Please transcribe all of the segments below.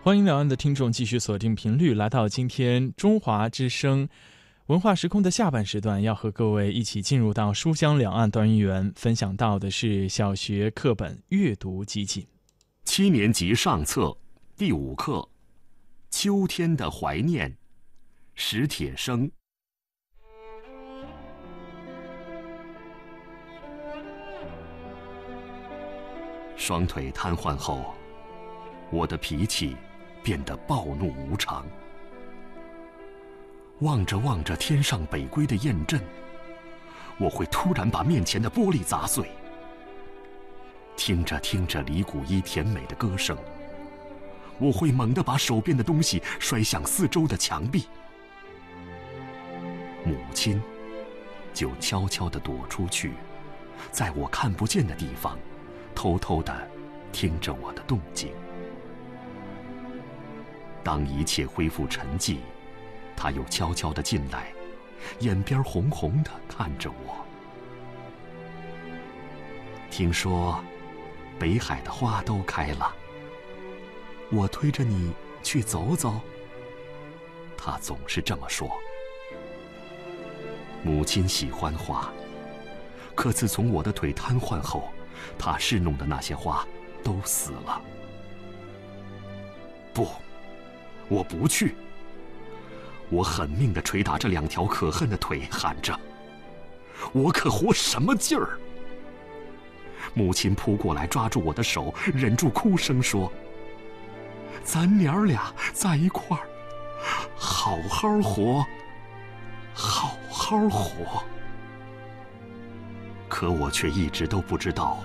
欢迎两岸的听众继续锁定频率，来到今天中华之声文化时空的下半时段，要和各位一起进入到书香两岸单元，分享到的是小学课本阅读集锦，七年级上册第五课《秋天的怀念》，史铁生。双腿瘫痪后，我的脾气变得暴怒无常。望着望着天上北归的雁阵，我会突然把面前的玻璃砸碎；听着听着李谷一甜美的歌声，我会猛地把手边的东西摔向四周的墙壁。母亲就悄悄地躲出去，在我看不见的地方。偷偷的听着我的动静。当一切恢复沉寂，他又悄悄的进来，眼边红红的看着我。听说北海的花都开了，我推着你去走走。他总是这么说。母亲喜欢花，可自从我的腿瘫痪后。他侍弄的那些花都死了。不，我不去。我狠命的捶打这两条可恨的腿，喊着：“我可活什么劲儿？”母亲扑过来抓住我的手，忍住哭声说：“咱娘儿俩在一块儿，好好活，好好活。”可我却一直都不知道。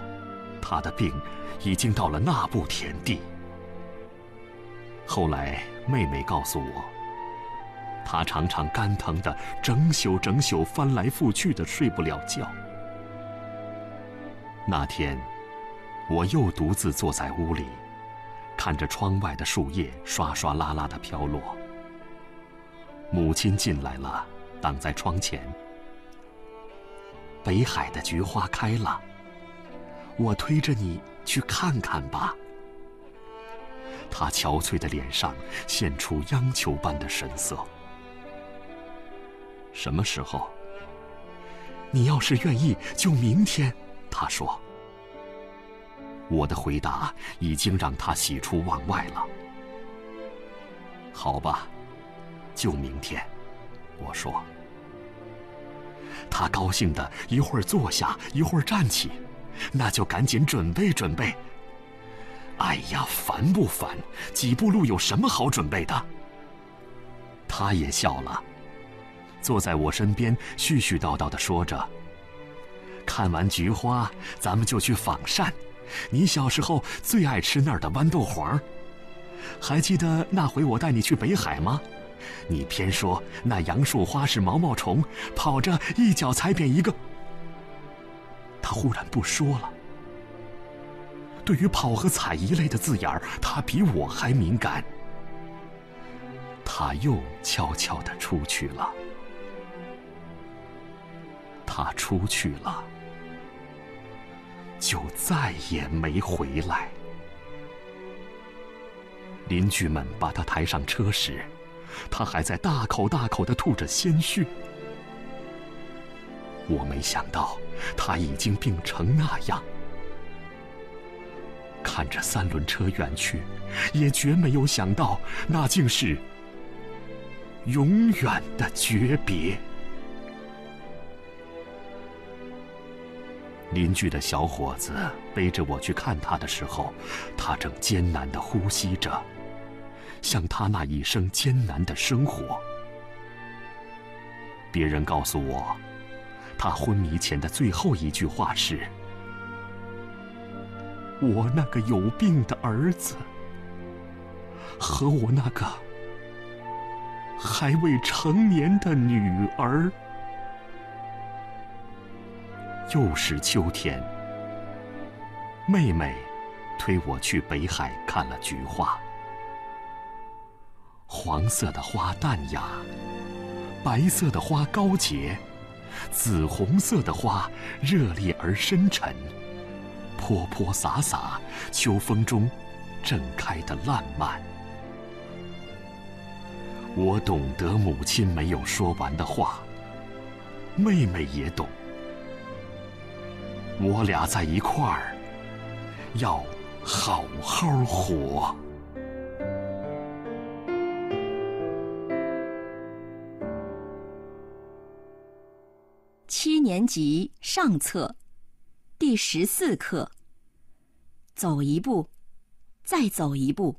他的病已经到了那步田地。后来妹妹告诉我，她常常肝疼的整宿整宿翻来覆去的睡不了觉。那天，我又独自坐在屋里，看着窗外的树叶刷刷啦啦的飘落。母亲进来了，挡在窗前。北海的菊花开了。我推着你去看看吧。他憔悴的脸上现出央求般的神色。什么时候？你要是愿意，就明天。他说。我的回答已经让他喜出望外了。好吧，就明天。我说。他高兴的一会儿坐下，一会儿站起。那就赶紧准备准备。哎呀，烦不烦？几步路有什么好准备的？他也笑了，坐在我身边絮絮叨叨的说着：“看完菊花，咱们就去仿膳。你小时候最爱吃那儿的豌豆黄，还记得那回我带你去北海吗？你偏说那杨树花是毛毛虫，跑着一脚踩扁一个。”他忽然不说了。对于“跑”和“踩”一类的字眼儿，他比我还敏感。他又悄悄的出去了。他出去了，就再也没回来。邻居们把他抬上车时，他还在大口大口的吐着鲜血。我没想到他已经病成那样，看着三轮车远去，也绝没有想到那竟是永远的诀别。邻居的小伙子背着我去看他的时候，他正艰难的呼吸着，像他那一生艰难的生活。别人告诉我。他昏迷前的最后一句话是：“我那个有病的儿子，和我那个还未成年的女儿。”又是秋天，妹妹推我去北海看了菊花，黄色的花淡雅，白色的花高洁。紫红色的花，热烈而深沉，泼泼洒洒，秋风中正开的烂漫。我懂得母亲没有说完的话，妹妹也懂。我俩在一块儿，要好好活。七年级上册，第十四课。走一步，再走一步。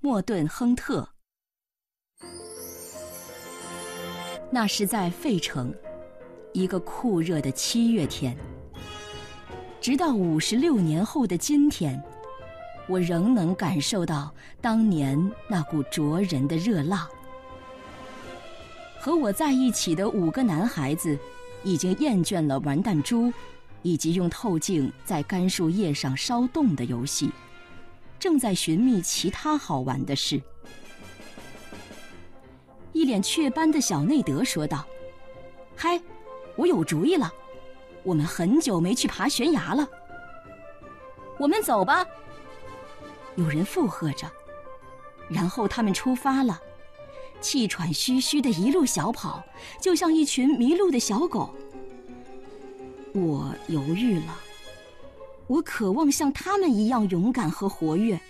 莫顿·亨特。那是在费城，一个酷热的七月天。直到五十六年后的今天，我仍能感受到当年那股灼人的热浪。和我在一起的五个男孩子，已经厌倦了玩弹珠，以及用透镜在干树叶上烧洞的游戏，正在寻觅其他好玩的事。一脸雀斑的小内德说道：“嗨，我有主意了！我们很久没去爬悬崖了。我们走吧。”有人附和着。然后他们出发了，气喘吁吁的一路小跑，就像一群迷路的小狗。我犹豫了，我渴望像他们一样勇敢和活跃，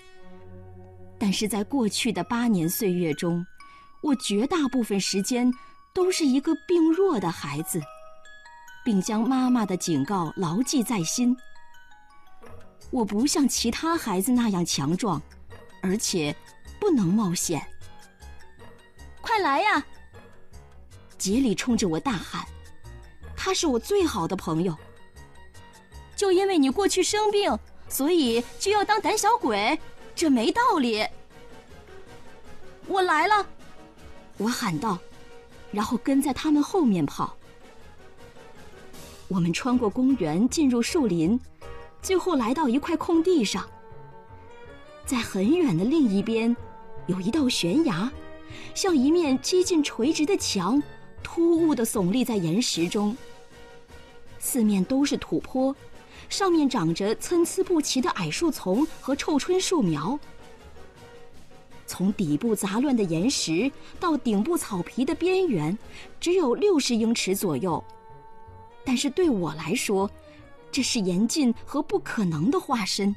但是在过去的八年岁月中。我绝大部分时间都是一个病弱的孩子，并将妈妈的警告牢记在心。我不像其他孩子那样强壮，而且不能冒险。快来呀！杰里冲着我大喊：“他是我最好的朋友。就因为你过去生病，所以就要当胆小鬼？这没道理。”我来了。我喊道，然后跟在他们后面跑。我们穿过公园，进入树林，最后来到一块空地上。在很远的另一边，有一道悬崖，像一面接近垂直的墙，突兀的耸立在岩石中。四面都是土坡，上面长着参差不齐的矮树丛和臭椿树苗。从底部杂乱的岩石到顶部草皮的边缘，只有六十英尺左右。但是对我来说，这是严峻和不可能的化身。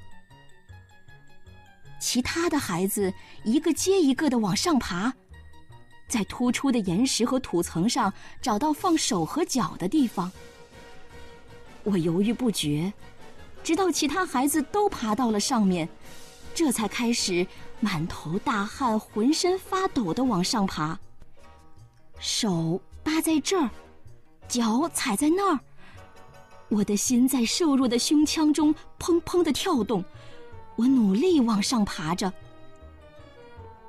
其他的孩子一个接一个的往上爬，在突出的岩石和土层上找到放手和脚的地方。我犹豫不决，直到其他孩子都爬到了上面，这才开始。满头大汗、浑身发抖的往上爬，手搭在这儿，脚踩在那儿，我的心在瘦弱的胸腔中砰砰的跳动。我努力往上爬着，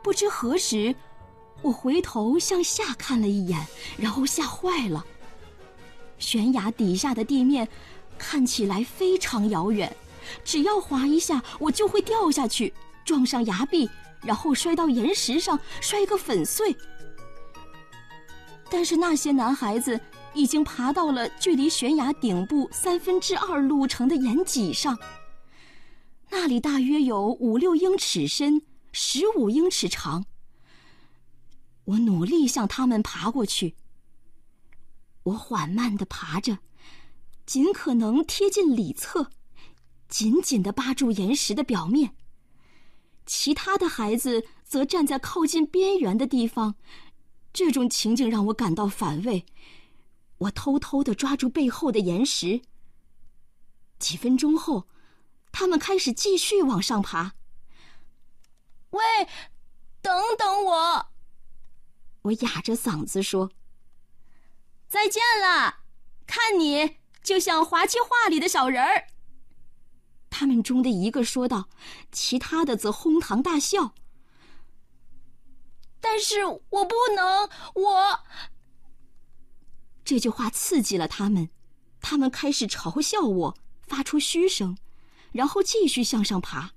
不知何时，我回头向下看了一眼，然后吓坏了。悬崖底下的地面看起来非常遥远，只要滑一下，我就会掉下去。撞上崖壁，然后摔到岩石上，摔个粉碎。但是那些男孩子已经爬到了距离悬崖顶部三分之二路程的岩脊上，那里大约有五六英尺深，十五英尺长。我努力向他们爬过去。我缓慢地爬着，尽可能贴近里侧，紧紧地扒住岩石的表面。其他的孩子则站在靠近边缘的地方，这种情景让我感到反胃。我偷偷的抓住背后的岩石。几分钟后，他们开始继续往上爬。喂，等等我！我哑着嗓子说：“再见了，看你就像滑稽画里的小人儿。”他们中的一个说道，其他的则哄堂大笑。但是我不能，我。这句话刺激了他们，他们开始嘲笑我，发出嘘声，然后继续向上爬。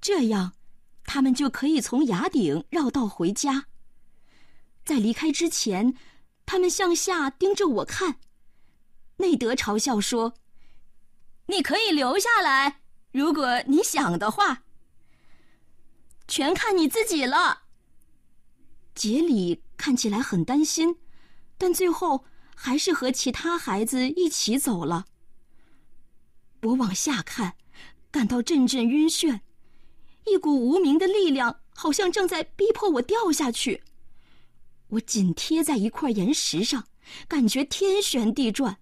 这样，他们就可以从崖顶绕道回家。在离开之前，他们向下盯着我看。内德嘲笑说。你可以留下来，如果你想的话。全看你自己了。杰里看起来很担心，但最后还是和其他孩子一起走了。我往下看，感到阵阵晕眩，一股无名的力量好像正在逼迫我掉下去。我紧贴在一块岩石上，感觉天旋地转。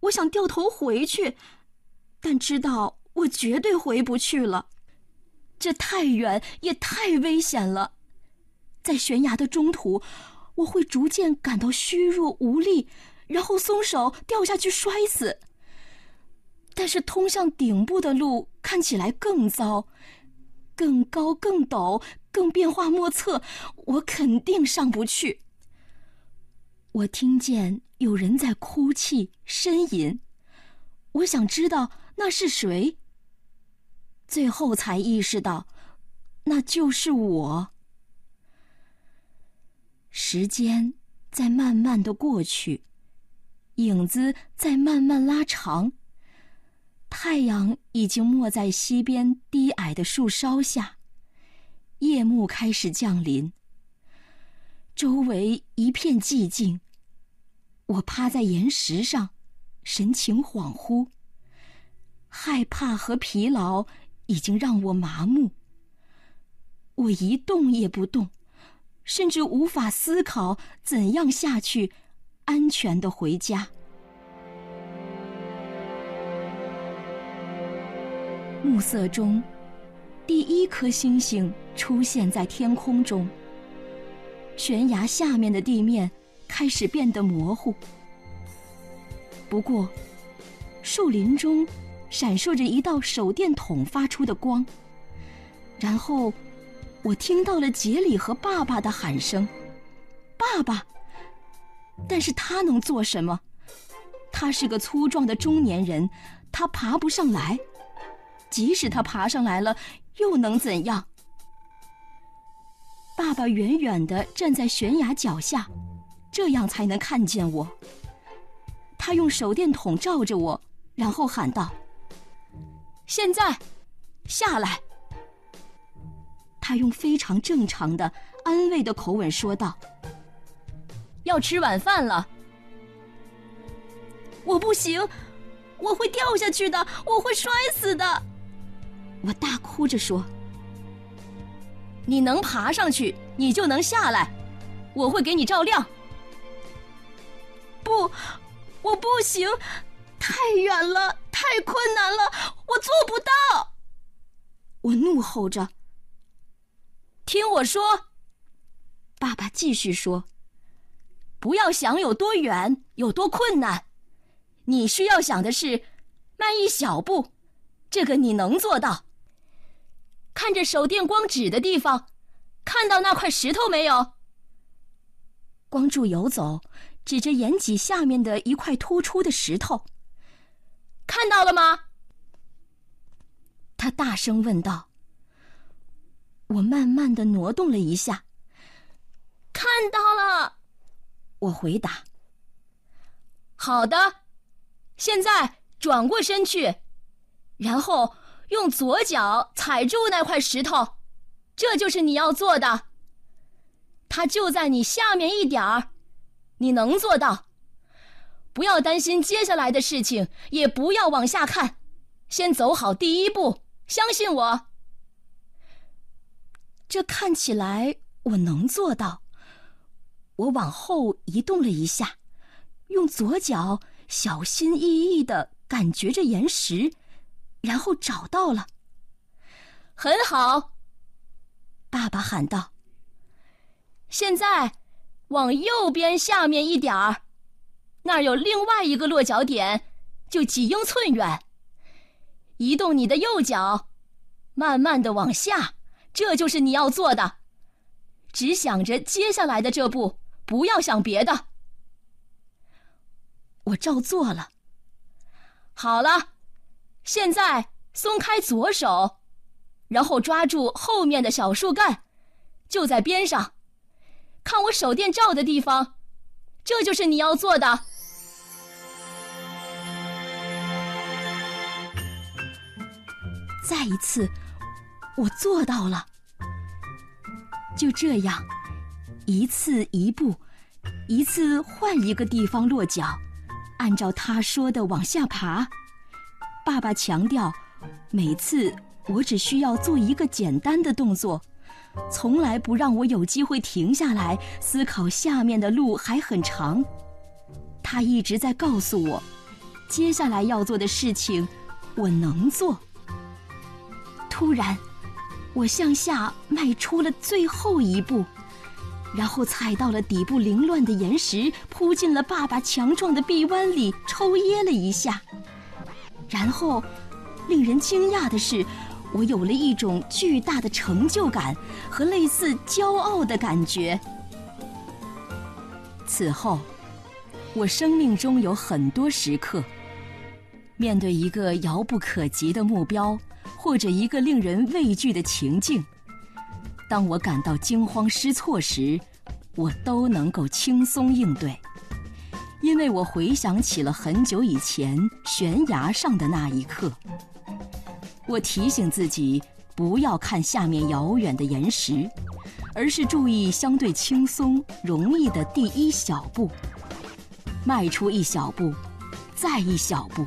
我想掉头回去，但知道我绝对回不去了。这太远也太危险了，在悬崖的中途，我会逐渐感到虚弱无力，然后松手掉下去摔死。但是通向顶部的路看起来更糟，更高、更陡、更变化莫测，我肯定上不去。我听见有人在哭泣、呻吟，我想知道那是谁。最后才意识到，那就是我。时间在慢慢的过去，影子在慢慢拉长。太阳已经没在西边低矮的树梢下，夜幕开始降临。周围一片寂静。我趴在岩石上，神情恍惚，害怕和疲劳。已经让我麻木。我一动也不动，甚至无法思考怎样下去，安全的回家。暮色中，第一颗星星出现在天空中。悬崖下面的地面开始变得模糊，不过，树林中。闪烁着一道手电筒发出的光，然后我听到了杰里和爸爸的喊声：“爸爸！”但是他能做什么？他是个粗壮的中年人，他爬不上来。即使他爬上来了，又能怎样？爸爸远远地站在悬崖脚下，这样才能看见我。他用手电筒照着我，然后喊道。现在，下来。他用非常正常的、安慰的口吻说道：“要吃晚饭了。”我不行，我会掉下去的，我会摔死的。我大哭着说：“你能爬上去，你就能下来，我会给你照亮。”不，我不行。太远了，太困难了，我做不到！我怒吼着。听我说，爸爸继续说：“不要想有多远，有多困难，你需要想的是，迈一小步，这个你能做到。看着手电光指的地方，看到那块石头没有？光柱游走，指着岩脊下面的一块突出的石头。”看到了吗？他大声问道。我慢慢的挪动了一下。看到了，我回答。好的，现在转过身去，然后用左脚踩住那块石头，这就是你要做的。它就在你下面一点儿，你能做到。不要担心接下来的事情，也不要往下看，先走好第一步，相信我。这看起来我能做到。我往后移动了一下，用左脚小心翼翼的感觉着岩石，然后找到了。很好，爸爸喊道。现在往右边下面一点儿。那儿有另外一个落脚点，就几英寸远。移动你的右脚，慢慢的往下，这就是你要做的。只想着接下来的这步，不要想别的。我照做了。好了，现在松开左手，然后抓住后面的小树干，就在边上，看我手电照的地方，这就是你要做的。再一次，我做到了。就这样，一次一步，一次换一个地方落脚，按照他说的往下爬。爸爸强调，每次我只需要做一个简单的动作，从来不让我有机会停下来思考下面的路还很长。他一直在告诉我，接下来要做的事情，我能做。突然。我向下迈出了最后一步，然后踩到了底部凌乱的岩石，扑进了爸爸强壮的臂弯里，抽噎了一下。然后，令人惊讶的是，我有了一种巨大的成就感和类似骄傲的感觉。此后，我生命中有很多时刻，面对一个遥不可及的目标。或者一个令人畏惧的情境，当我感到惊慌失措时，我都能够轻松应对，因为我回想起了很久以前悬崖上的那一刻。我提醒自己不要看下面遥远的岩石，而是注意相对轻松、容易的第一小步，迈出一小步，再一小步，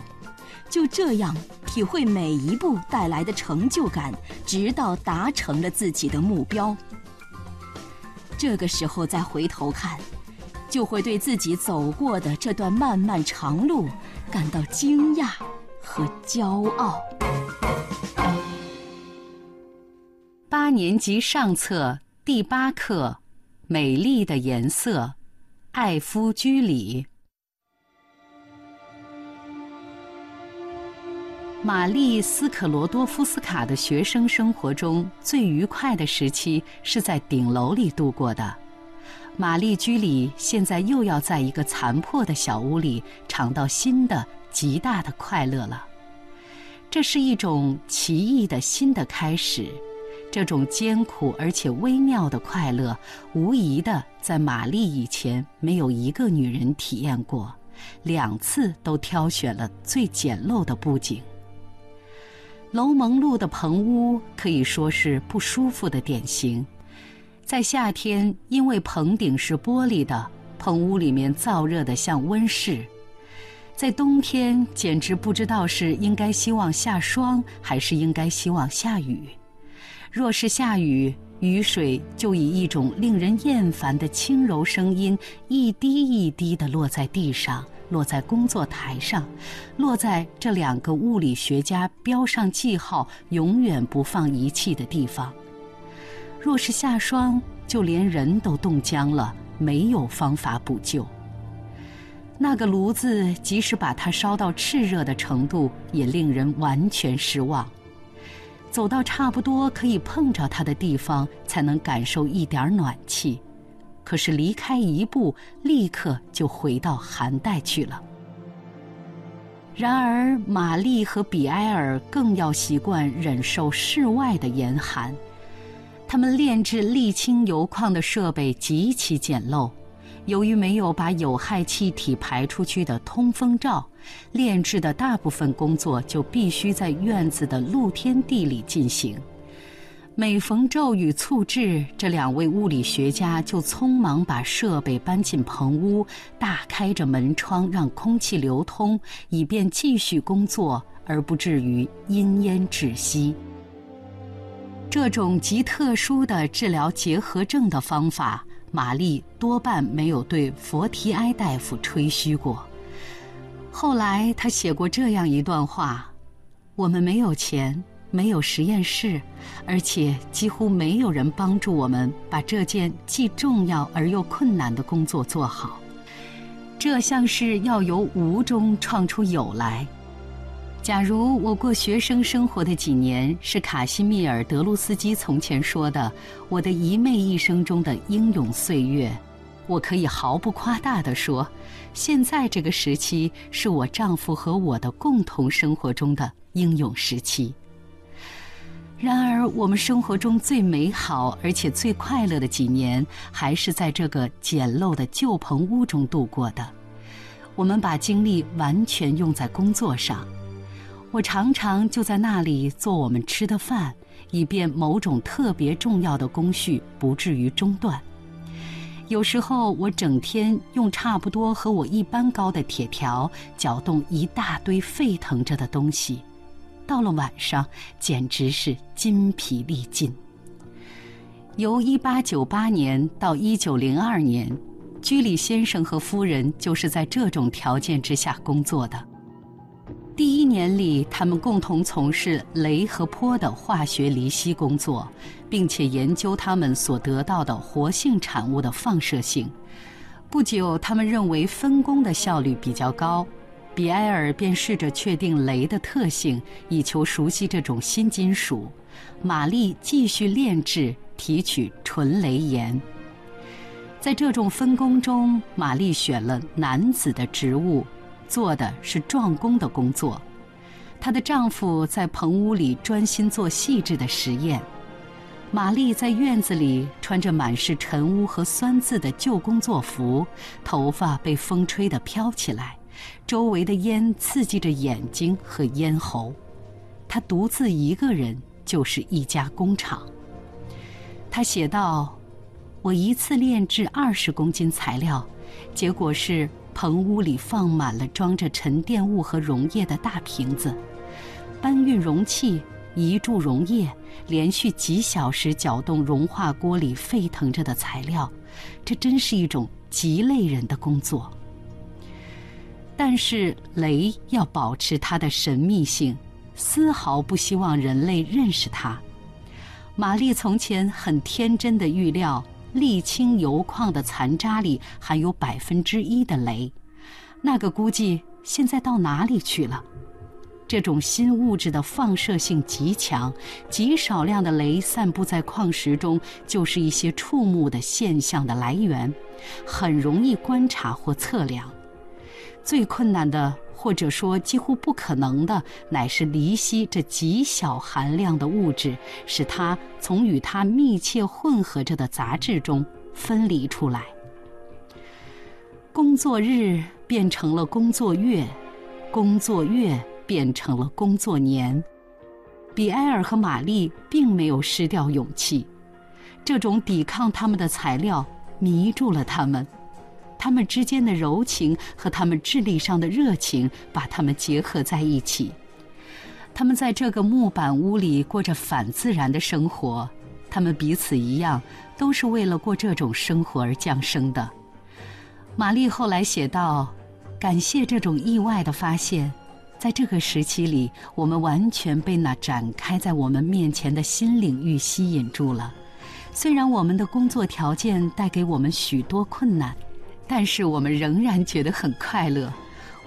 就这样。体会每一步带来的成就感，直到达成了自己的目标。这个时候再回头看，就会对自己走过的这段漫漫长路感到惊讶和骄傲。八年级上册第八课：美丽的颜色，艾夫居里。玛丽斯克罗多夫斯卡的学生生活中最愉快的时期是在顶楼里度过的。玛丽居里现在又要在一个残破的小屋里尝到新的极大的快乐了。这是一种奇异的新的开始，这种艰苦而且微妙的快乐，无疑的在玛丽以前没有一个女人体验过，两次都挑选了最简陋的布景。楼蒙路的棚屋可以说是不舒服的典型，在夏天，因为棚顶是玻璃的，棚屋里面燥热的像温室；在冬天，简直不知道是应该希望下霜，还是应该希望下雨。若是下雨，雨水就以一种令人厌烦的轻柔声音，一滴一滴地落在地上。落在工作台上，落在这两个物理学家标上记号、永远不放仪器的地方。若是下霜，就连人都冻僵了，没有方法补救。那个炉子，即使把它烧到炽热的程度，也令人完全失望。走到差不多可以碰着它的地方，才能感受一点暖气。可是离开一步，立刻就回到寒带去了。然而，玛丽和比埃尔更要习惯忍受室外的严寒。他们炼制沥青油矿的设备极其简陋，由于没有把有害气体排出去的通风罩，炼制的大部分工作就必须在院子的露天地里进行。每逢骤雨促至，这两位物理学家就匆忙把设备搬进棚屋，大开着门窗，让空气流通，以便继续工作，而不至于因烟窒息。这种极特殊的治疗结核症的方法，玛丽多半没有对佛提埃大夫吹嘘过。后来，他写过这样一段话：“我们没有钱。”没有实验室，而且几乎没有人帮助我们把这件既重要而又困难的工作做好。这像是要由无中创出有来。假如我过学生生活的几年是卡西米尔·德鲁斯基从前说的“我的一妹一生中的英勇岁月”，我可以毫不夸大地说，现在这个时期是我丈夫和我的共同生活中的英勇时期。然而，我们生活中最美好而且最快乐的几年，还是在这个简陋的旧棚屋中度过的。我们把精力完全用在工作上，我常常就在那里做我们吃的饭，以便某种特别重要的工序不至于中断。有时候我整天用差不多和我一般高的铁条搅动一大堆沸腾着的东西，到了晚上简直是筋疲力尽。由1898年到1902年，居里先生和夫人就是在这种条件之下工作的。第一年里，他们共同从事镭和钋的化学离析工作，并且研究他们所得到的活性产物的放射性。不久，他们认为分工的效率比较高，比埃尔便试着确定镭的特性，以求熟悉这种新金属。玛丽继续炼制提取纯镭盐。在这种分工中，玛丽选了男子的职务。做的是壮工的工作，她的丈夫在棚屋里专心做细致的实验，玛丽在院子里穿着满是尘污和酸渍的旧工作服，头发被风吹得飘起来，周围的烟刺激着眼睛和咽喉。她独自一个人就是一家工厂。她写道：“我一次炼制二十公斤材料，结果是。”棚屋里放满了装着沉淀物和溶液的大瓶子，搬运容器，移注溶液，连续几小时搅动融化锅里沸腾着的材料，这真是一种极累人的工作。但是雷要保持它的神秘性，丝毫不希望人类认识它。玛丽从前很天真的预料。沥青油矿的残渣里含有百分之一的镭，那个估计现在到哪里去了？这种新物质的放射性极强，极少量的镭散布在矿石中，就是一些触目的现象的来源，很容易观察或测量。最困难的。或者说，几乎不可能的，乃是离析这极小含量的物质，使它从与它密切混合着的杂质中分离出来。工作日变成了工作月，工作月变成了工作年。比埃尔和玛丽并没有失掉勇气，这种抵抗他们的材料迷住了他们。他们之间的柔情和他们智力上的热情把他们结合在一起。他们在这个木板屋里过着反自然的生活。他们彼此一样，都是为了过这种生活而降生的。玛丽后来写道：“感谢这种意外的发现，在这个时期里，我们完全被那展开在我们面前的新领域吸引住了。虽然我们的工作条件带给我们许多困难。”但是我们仍然觉得很快乐，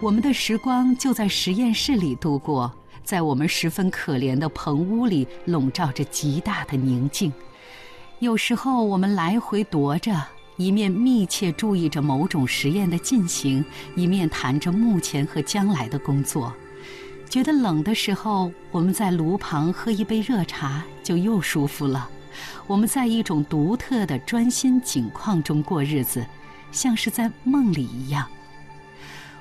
我们的时光就在实验室里度过，在我们十分可怜的棚屋里笼罩着极大的宁静。有时候我们来回踱着，一面密切注意着某种实验的进行，一面谈着目前和将来的工作。觉得冷的时候，我们在炉旁喝一杯热茶，就又舒服了。我们在一种独特的专心景况中过日子。像是在梦里一样。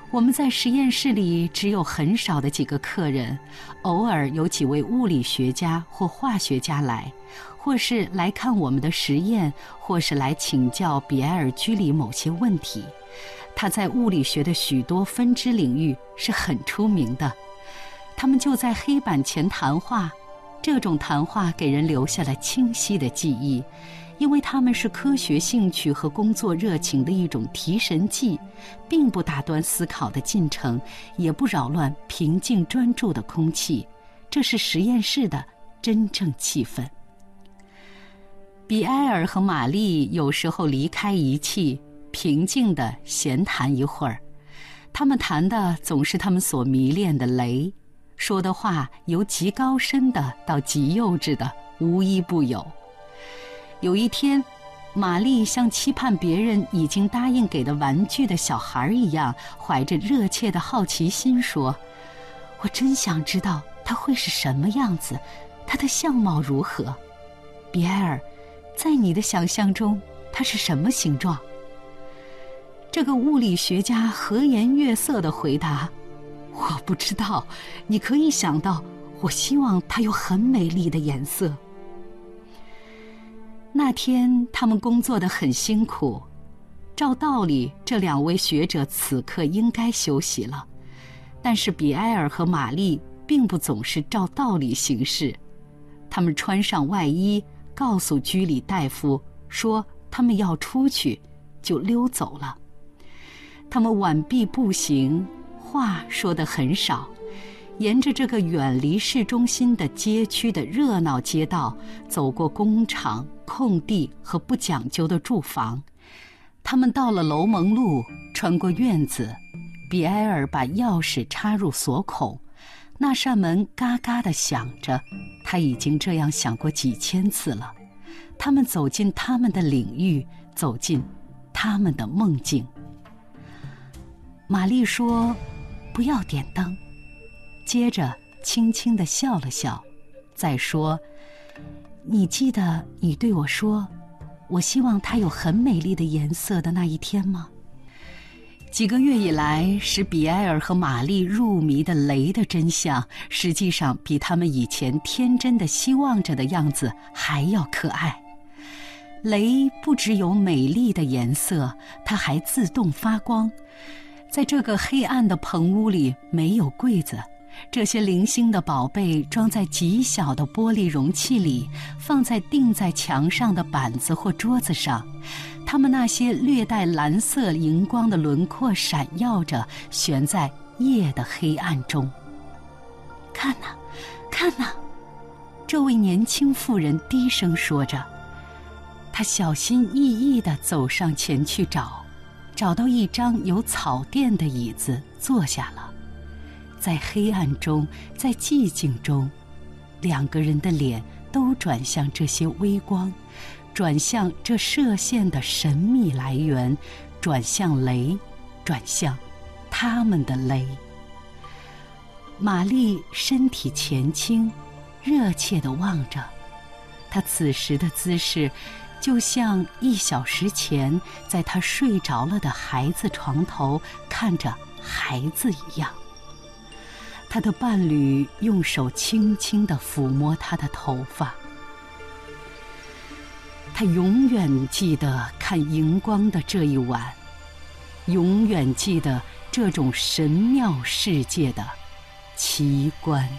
我们在实验室里只有很少的几个客人，偶尔有几位物理学家或化学家来，或是来看我们的实验，或是来请教比埃尔居里某些问题。他在物理学的许多分支领域是很出名的。他们就在黑板前谈话，这种谈话给人留下了清晰的记忆。因为他们是科学兴趣和工作热情的一种提神剂，并不打断思考的进程，也不扰乱平静专注的空气。这是实验室的真正气氛。比埃尔和玛丽有时候离开仪器，平静地闲谈一会儿。他们谈的总是他们所迷恋的雷，说的话由极高深的到极幼稚的，无一不有。有一天，玛丽像期盼别人已经答应给的玩具的小孩一样，怀着热切的好奇心说：“我真想知道它会是什么样子，它的相貌如何？”比埃尔，在你的想象中，它是什么形状？这个物理学家和颜悦色的回答：“我不知道。你可以想到，我希望它有很美丽的颜色。”那天他们工作的很辛苦，照道理，这两位学者此刻应该休息了，但是比埃尔和玛丽并不总是照道理行事。他们穿上外衣，告诉居里大夫说他们要出去，就溜走了。他们挽臂步行，话说的很少。沿着这个远离市中心的街区的热闹街道，走过工厂、空地和不讲究的住房，他们到了楼蒙路，穿过院子。比埃尔把钥匙插入锁孔，那扇门嘎嘎地响着。他已经这样想过几千次了。他们走进他们的领域，走进他们的梦境。玛丽说：“不要点灯。”接着，轻轻地笑了笑，再说：“你记得你对我说，我希望它有很美丽的颜色的那一天吗？”几个月以来，使比埃尔和玛丽入迷的雷的真相，实际上比他们以前天真的希望着的样子还要可爱。雷不只有美丽的颜色，它还自动发光。在这个黑暗的棚屋里，没有柜子。这些零星的宝贝装在极小的玻璃容器里，放在钉在墙上的板子或桌子上。它们那些略带蓝色荧光的轮廓闪耀着，悬在夜的黑暗中。看呐，看呐！这位年轻妇人低声说着，她小心翼翼地走上前去找，找到一张有草垫的椅子，坐下了。在黑暗中，在寂静中，两个人的脸都转向这些微光，转向这射线的神秘来源，转向雷，转向他们的雷。玛丽身体前倾，热切地望着，她此时的姿势，就像一小时前在她睡着了的孩子床头看着孩子一样。他的伴侣用手轻轻地抚摸他的头发。他永远记得看荧光的这一晚，永远记得这种神妙世界的奇观。